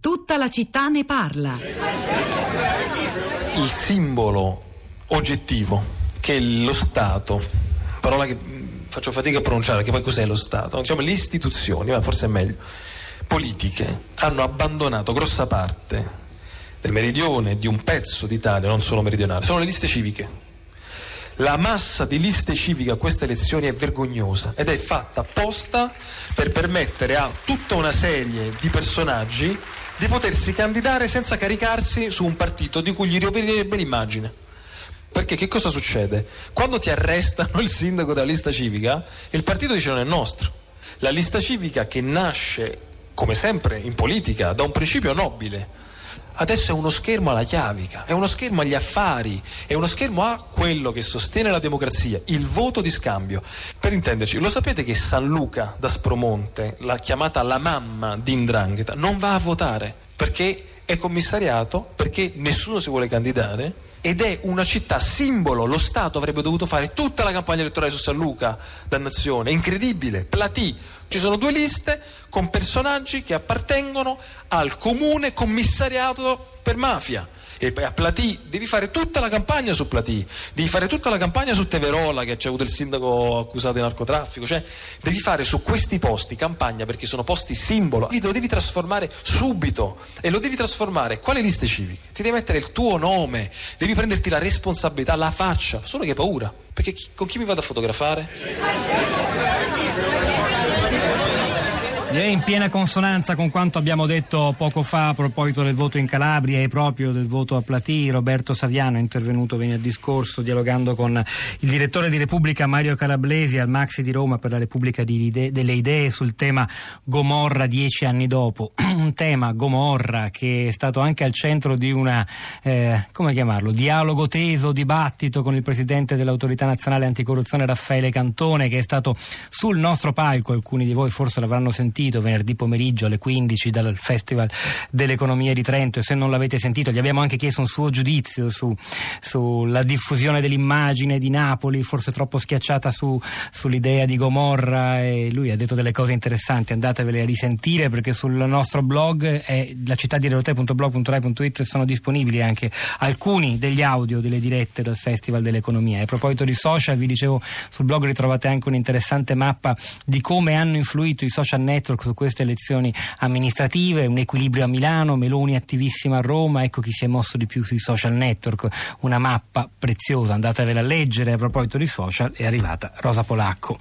Tutta la città ne parla. Il simbolo oggettivo che lo Stato, parola che faccio fatica a pronunciare, che poi cos'è lo Stato? Diciamo le istituzioni, ma forse è meglio, politiche, hanno abbandonato grossa parte del meridione di un pezzo d'Italia, non solo meridionale, sono le liste civiche. La massa di liste civiche a queste elezioni è vergognosa ed è fatta apposta per permettere a tutta una serie di personaggi di potersi candidare senza caricarsi su un partito di cui gli roverirebbe l'immagine. Perché che cosa succede? Quando ti arrestano il sindaco della lista civica, il partito dice non è nostro. La lista civica che nasce, come sempre in politica, da un principio nobile, adesso è uno schermo alla chiavica, è uno schermo agli affari, è uno schermo a quello che sostiene la democrazia, il voto di scambio. Per intenderci, lo sapete che San Luca da Spromonte, la chiamata la mamma di Indrangheta, non va a votare perché è commissariato, perché nessuno si vuole candidare ed è una città simbolo. Lo Stato avrebbe dovuto fare tutta la campagna elettorale su San Luca, dannazione, incredibile, Platì. Ci sono due liste con personaggi che appartengono al comune commissariato per mafia e a Platì devi fare tutta la campagna su Platì, devi fare tutta la campagna su Teverola che c'è avuto il sindaco accusato di narcotraffico, cioè devi fare su questi posti campagna perché sono posti simbolo, lo devi trasformare subito e lo devi trasformare quale liste civiche? Ti devi mettere il tuo nome, devi prenderti la responsabilità, la faccia, solo che hai paura, perché chi, con chi mi vado a fotografare? È in piena consonanza con quanto abbiamo detto poco fa a proposito del voto in Calabria e proprio del voto a Platì. Roberto Saviano è intervenuto venerdì scorso dialogando con il direttore di Repubblica Mario Calablesi al Maxi di Roma per la Repubblica delle Idee sul tema Gomorra dieci anni dopo. Un tema, Gomorra, che è stato anche al centro di una, eh, dialogo teso, dibattito con il presidente dell'Autorità Nazionale Anticorruzione Raffaele Cantone che è stato sul nostro palco, alcuni di voi forse l'avranno sentito sentito venerdì pomeriggio alle 15 dal Festival dell'Economia di Trento e se non l'avete sentito gli abbiamo anche chiesto un suo giudizio su, sulla diffusione dell'immagine di Napoli, forse troppo schiacciata su, sull'idea di Gomorra e lui ha detto delle cose interessanti, andatevele a risentire perché sul nostro blog è la città di relote.blog.rai.it sono disponibili anche alcuni degli audio delle dirette del Festival dell'Economia. E a proposito di social, vi dicevo sul blog ritrovate anche un'interessante mappa di come hanno influito i social network network su queste elezioni amministrative, un equilibrio a Milano, Meloni attivissima a Roma, ecco chi si è mosso di più sui social network, una mappa preziosa, andatevela a leggere a proposito di social, è arrivata Rosa Polacco,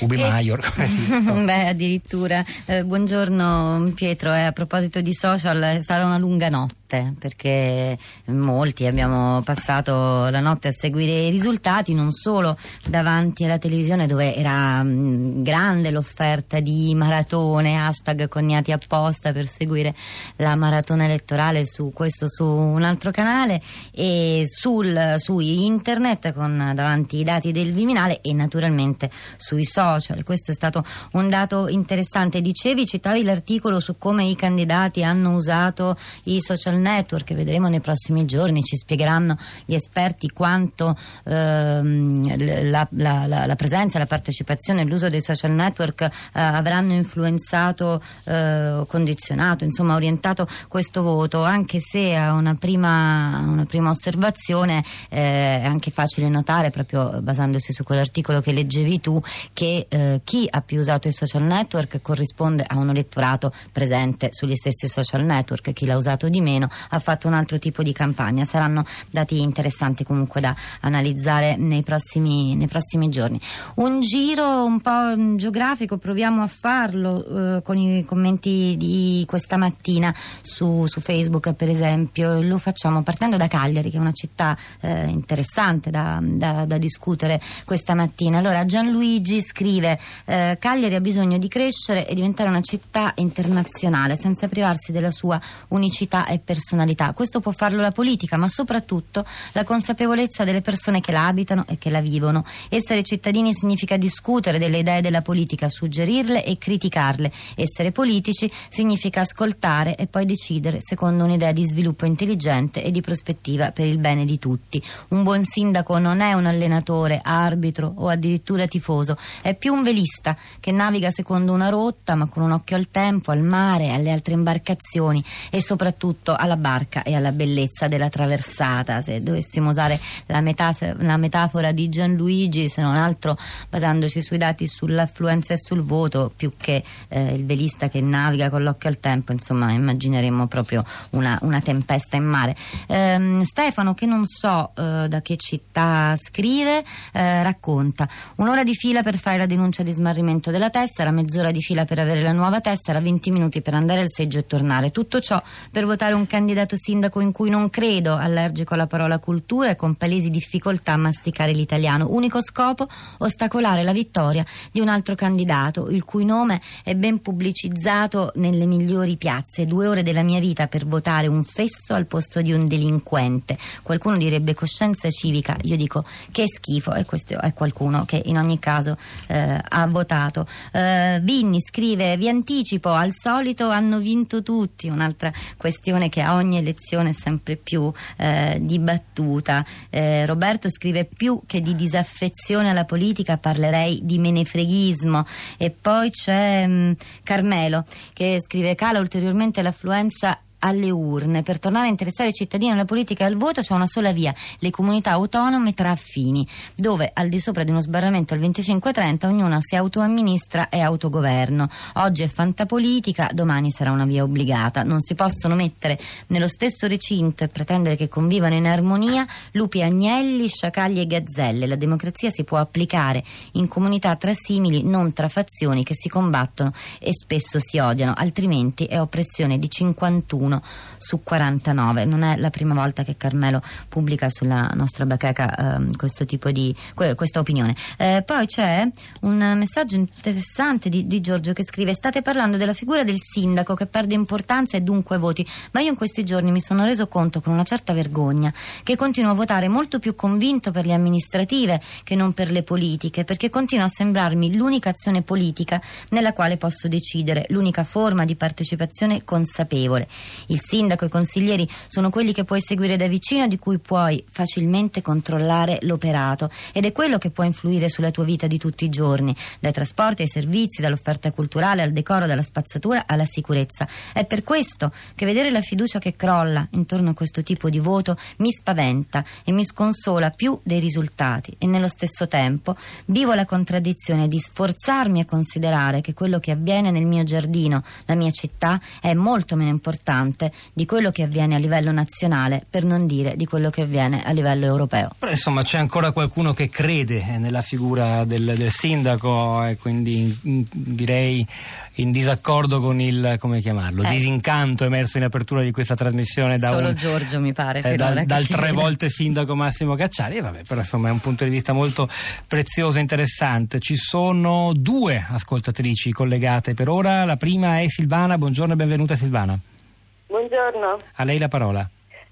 Ubi che... Maior. Beh, addirittura. Eh, buongiorno Pietro, eh, a proposito di social è stata una lunga notte perché molti abbiamo passato la notte a seguire i risultati non solo davanti alla televisione dove era mh, grande l'offerta di maratone hashtag coniati apposta per seguire la maratona elettorale su questo su un altro canale e sul, su internet con davanti i dati del Viminale e naturalmente sui social. Questo è stato un dato interessante. Dicevi citavi l'articolo su come i candidati hanno usato i social network vedremo nei prossimi giorni, ci spiegheranno gli esperti quanto ehm, la, la, la, la, presenza, la partecipazione e l'uso dei social network eh, avranno influenzato, eh, condizionato, insomma orientato questo voto, anche se a una prima, una prima osservazione eh, è anche facile notare, proprio basandosi su quell'articolo che leggevi tu, che eh, chi ha più usato i social network corrisponde a un elettorato presente sugli stessi social network, chi l'ha usato di meno ha fatto un altro tipo di campagna. Saranno dati interessanti comunque da analizzare nei prossimi, nei prossimi giorni. Un giro un po' geografico, proviamo a farlo eh, con i commenti di questa mattina su, su, Facebook per esempio. Lo facciamo partendo da Cagliari che è una città eh, interessante da, da, da, discutere questa mattina. Allora Gianluigi scrive eh, Cagliari ha bisogno di crescere e diventare una città internazionale senza privarsi della sua unicità e personalità personalità. Questo può farlo la politica, ma soprattutto la consapevolezza delle persone che la abitano e che la vivono. Essere cittadini significa discutere delle idee della politica, suggerirle e criticarle. Essere politici significa ascoltare e poi decidere secondo un'idea di sviluppo intelligente e di prospettiva per il bene di tutti. Un buon sindaco non è un allenatore, arbitro o addirittura tifoso, è più un velista che naviga secondo una rotta ma con un occhio al tempo, al mare, alle altre imbarcazioni e soprattutto alla barca e alla bellezza della traversata. Se dovessimo usare la, metà, la metafora di Gianluigi, se non altro basandoci sui dati sull'affluenza e sul voto, più che eh, il velista che naviga con l'occhio al tempo, insomma immagineremmo proprio una, una tempesta in mare. Eh, Stefano, che non so eh, da che città scrive, eh, racconta un'ora di fila per fare la denuncia di smarrimento della tessera, mezz'ora di fila per avere la nuova tessera, 20 minuti per andare al seggio e tornare. Tutto ciò per votare un candidato sindaco in cui non credo, allergico alla parola cultura e con palesi difficoltà a masticare l'italiano. Unico scopo, ostacolare la vittoria di un altro candidato, il cui nome è ben pubblicizzato nelle migliori piazze. Due ore della mia vita per votare un fesso al posto di un delinquente. Qualcuno direbbe coscienza civica, io dico che schifo e questo è qualcuno che in ogni caso eh, ha votato. Eh, Vinni scrive: Vi anticipo, al solito hanno vinto tutti. Un'altra questione che a ogni elezione è sempre più eh, dibattuta. Eh, Roberto scrive: Più che di disaffezione alla politica, parlerei di menefreghismo. E poi c'è mh, mm, Carmelo che scrive: Cala ulteriormente l'affluenza alle urne. Per tornare a interessare i cittadini alla politica e al voto c'è una sola via, le comunità autonome tra affini, dove al di sopra di uno sbarramento al 25-30 ognuno si autoamministra e autogoverno. Oggi è fantapolitica, domani sarà una via obbligata. Non si possono mettere nello stesso recinto e pretendere che convivano in armonia lupi agnelli, sciacalli e gazzelle. La democrazia si può applicare in comunità tra simili, non tra fazioni che si combattono e spesso si odiano, altrimenti è oppressione di 51 1 su 49. Non è la prima volta che Carmelo pubblica sulla nostra bacheca eh, questo tipo di que, questa opinione. Eh, poi c'è un messaggio interessante di, di, Giorgio che scrive: State parlando della figura del sindaco che perde importanza e dunque voti, ma io in questi giorni mi sono reso conto con una certa vergogna che continuo a votare molto più convinto per le amministrative che non per le politiche, perché continua a sembrarmi l'unica azione politica nella quale posso decidere, l'unica forma di partecipazione consapevole. Il sindaco i consiglieri sono quelli che puoi seguire da vicino, di cui puoi facilmente controllare l'operato ed è quello che può influire sulla tua vita di tutti i giorni, dai trasporti ai servizi, dall'offerta culturale al decoro, dalla spazzatura alla sicurezza. È per questo che vedere la fiducia che crolla intorno a questo tipo di voto mi spaventa e mi sconsola più dei risultati e nello stesso tempo vivo la contraddizione di sforzarmi a considerare che quello che avviene nel mio giardino, la mia città, è molto meno importante importante di quello che avviene a livello nazionale, per non dire di quello che avviene a livello europeo. Però insomma c'è ancora qualcuno che crede nella figura del, del sindaco e quindi in, direi in disaccordo con il come chiamarlo, eh. disincanto emerso in apertura di questa trasmissione da Solo un, Giorgio mi pare eh, dal, dal tre volte sindaco Massimo Cacciari. E vabbè però insomma è un punto di vista molto prezioso e interessante. Ci sono due ascoltatrici collegate per ora. La prima è Silvana. Buongiorno e benvenuta Silvana Buongiorno. A lei la parola.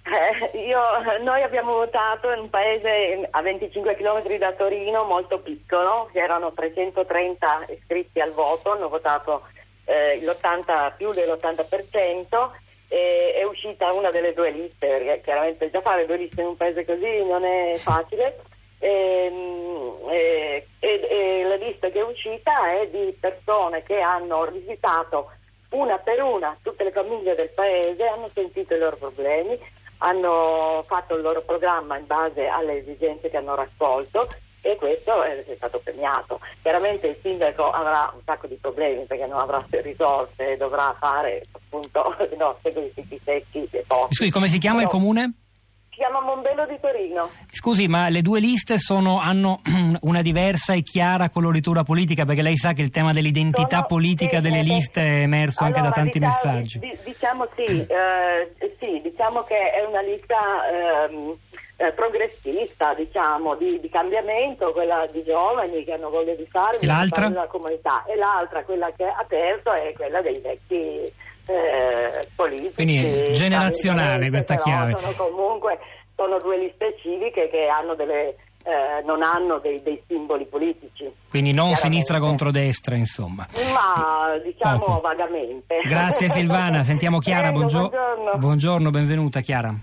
Eh, io, noi abbiamo votato in un paese a 25 km da Torino, molto piccolo, che erano 330 iscritti al voto, hanno votato eh, più dell'80%, e è uscita una delle due liste, perché chiaramente già fare due liste in un paese così non è facile. Ehm, e, e, e la lista che è uscita è di persone che hanno visitato una per una tutte le famiglie del paese hanno sentito i loro problemi, hanno fatto il loro programma in base alle esigenze che hanno raccolto e questo è, stato premiato. Chiaramente il sindaco avrà un sacco di problemi perché non avrà risorse, dovrà fare appunto no, i siti secchi e pochi. Scusi, come si chiama Però, il comune? Chiama Mombello di Torino. Scusi, ma le due liste sono, hanno una diversa e chiara coloritura politica? Perché lei sa che il tema dell'identità sono, politica sì, delle liste è emerso allora, anche da tanti diciamo, messaggi. Di, diciamo sì, eh, sì, diciamo che è una lista ehm, eh, progressista, diciamo, di, di, cambiamento, quella di giovani che hanno voglia di fare, della comunità, e l'altra, quella che ha aperto, è quella dei vecchi eh, politici. Quindi generazionale questa chiave. Sono comunque sono due liste civiche che hanno delle, eh, non hanno dei, dei, simboli politici. Quindi non sinistra contro destra, insomma. Ma diciamo Poco. vagamente. Grazie Silvana, sentiamo Chiara, Prego, buongio- buongiorno. buongiorno, benvenuta Chiara.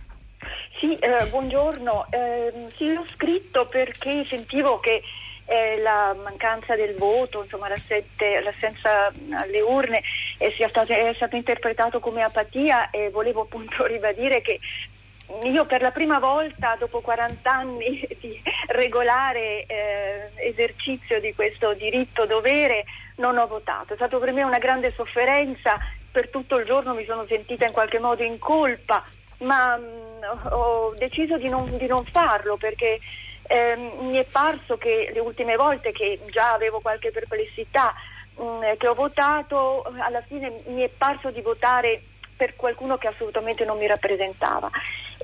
Sì, eh, buongiorno. Eh, sì, ho scritto perché sentivo che eh, la mancanza del voto, insomma l'assenza alle urne eh, sia stato, è stato interpretato come apatia e volevo appunto ribadire che io per la prima volta dopo 40 anni di regolare eh, esercizio di questo diritto dovere non ho votato. È stato per me una grande sofferenza, per tutto il giorno mi sono sentita in qualche modo in colpa, ma mh, mm, ho deciso di non, di non farlo perché eh, mi è parso che le ultime volte che già avevo qualche perplessità mh, mm, che ho votato, alla fine mi è parso di votare per qualcuno che assolutamente non mi rappresentava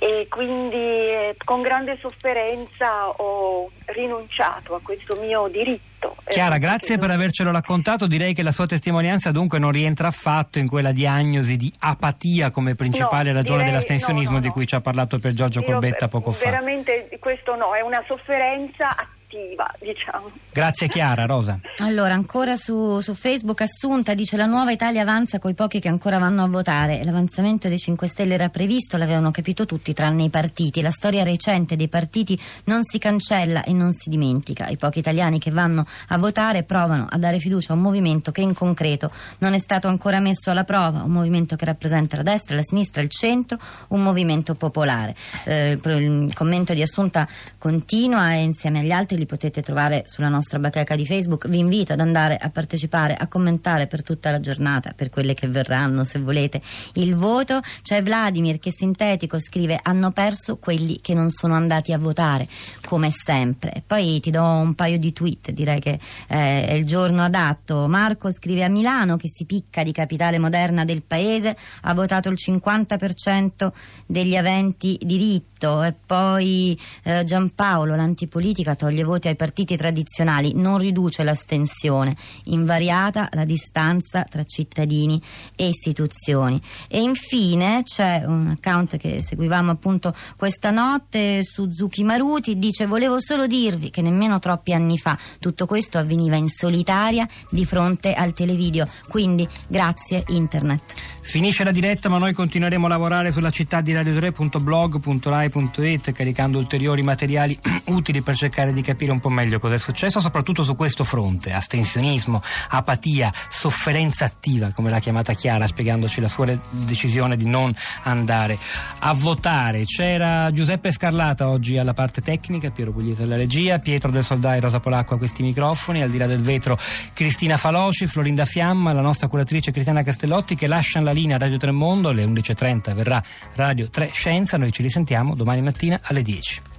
e quindi eh, con grande sofferenza ho rinunciato a questo mio diritto. Eh, Chiara, grazie per avercelo raccontato. Direi che la sua testimonianza dunque non rientra affatto in quella diagnosi di apatia come principale no, ragione direi, dell'astensionismo no, no, di cui ci ha parlato per Giorgio Io, Corbetta poco fa. Veramente questo no, è una sofferenza attiva attiva, diciamo. Grazie Chiara, Rosa. Allora, ancora su, su, Facebook Assunta dice la nuova Italia avanza coi pochi che ancora vanno a votare. L'avanzamento dei 5 Stelle era previsto, l'avevano capito tutti tranne i partiti. La storia recente dei partiti non si cancella e non si dimentica. I pochi italiani che vanno a votare provano a dare fiducia a un movimento che in concreto non è stato ancora messo alla prova, un movimento che rappresenta la destra, la sinistra, il centro, un movimento popolare. Eh, il commento di Assunta continua e insieme agli altri li potete trovare sulla nostra bacheca di Facebook. Vi invito ad andare a partecipare, a commentare per tutta la giornata, per quelle che verranno, se volete, il voto. C'è Vladimir che sintetico scrive: Hanno perso quelli che non sono andati a votare, come sempre. Poi ti do un paio di tweet, direi che eh, è il giorno adatto. Marco scrive a Milano che si picca di capitale moderna del paese, ha votato il 50% degli aventi diritto. E poi eh, Giampaolo, l'antipolitica, toglie voti ai partiti tradizionali, non riduce l'astensione, invariata la distanza tra cittadini e istituzioni. E infine c'è un account che seguivamo appunto questa notte su Zucchi Maruti, dice volevo solo dirvi che nemmeno troppi anni fa tutto questo avveniva in solitaria di fronte al televideo, quindi grazie internet. Finisce la diretta ma noi continueremo a lavorare sulla città di radio3.blog.rai.it caricando ulteriori materiali utili per cercare di capire un po' meglio cosa è successo, soprattutto su questo fronte, astensionismo, apatia, sofferenza attiva, come l'ha chiamata Chiara, spiegandoci la sua decisione di non andare a votare. C'era Giuseppe Scarlata oggi alla parte tecnica, Piero Pugliese alla regia, Pietro del Soldai Rosa Polacco a questi microfoni, al di là del vetro Cristina Faloci, Florinda Fiamma, la nostra curatrice Cristiana Castellotti che lasciano la linea Radio Tremondo alle 11.30 verrà Radio 3 Scienza, noi ci risentiamo domani mattina alle 10.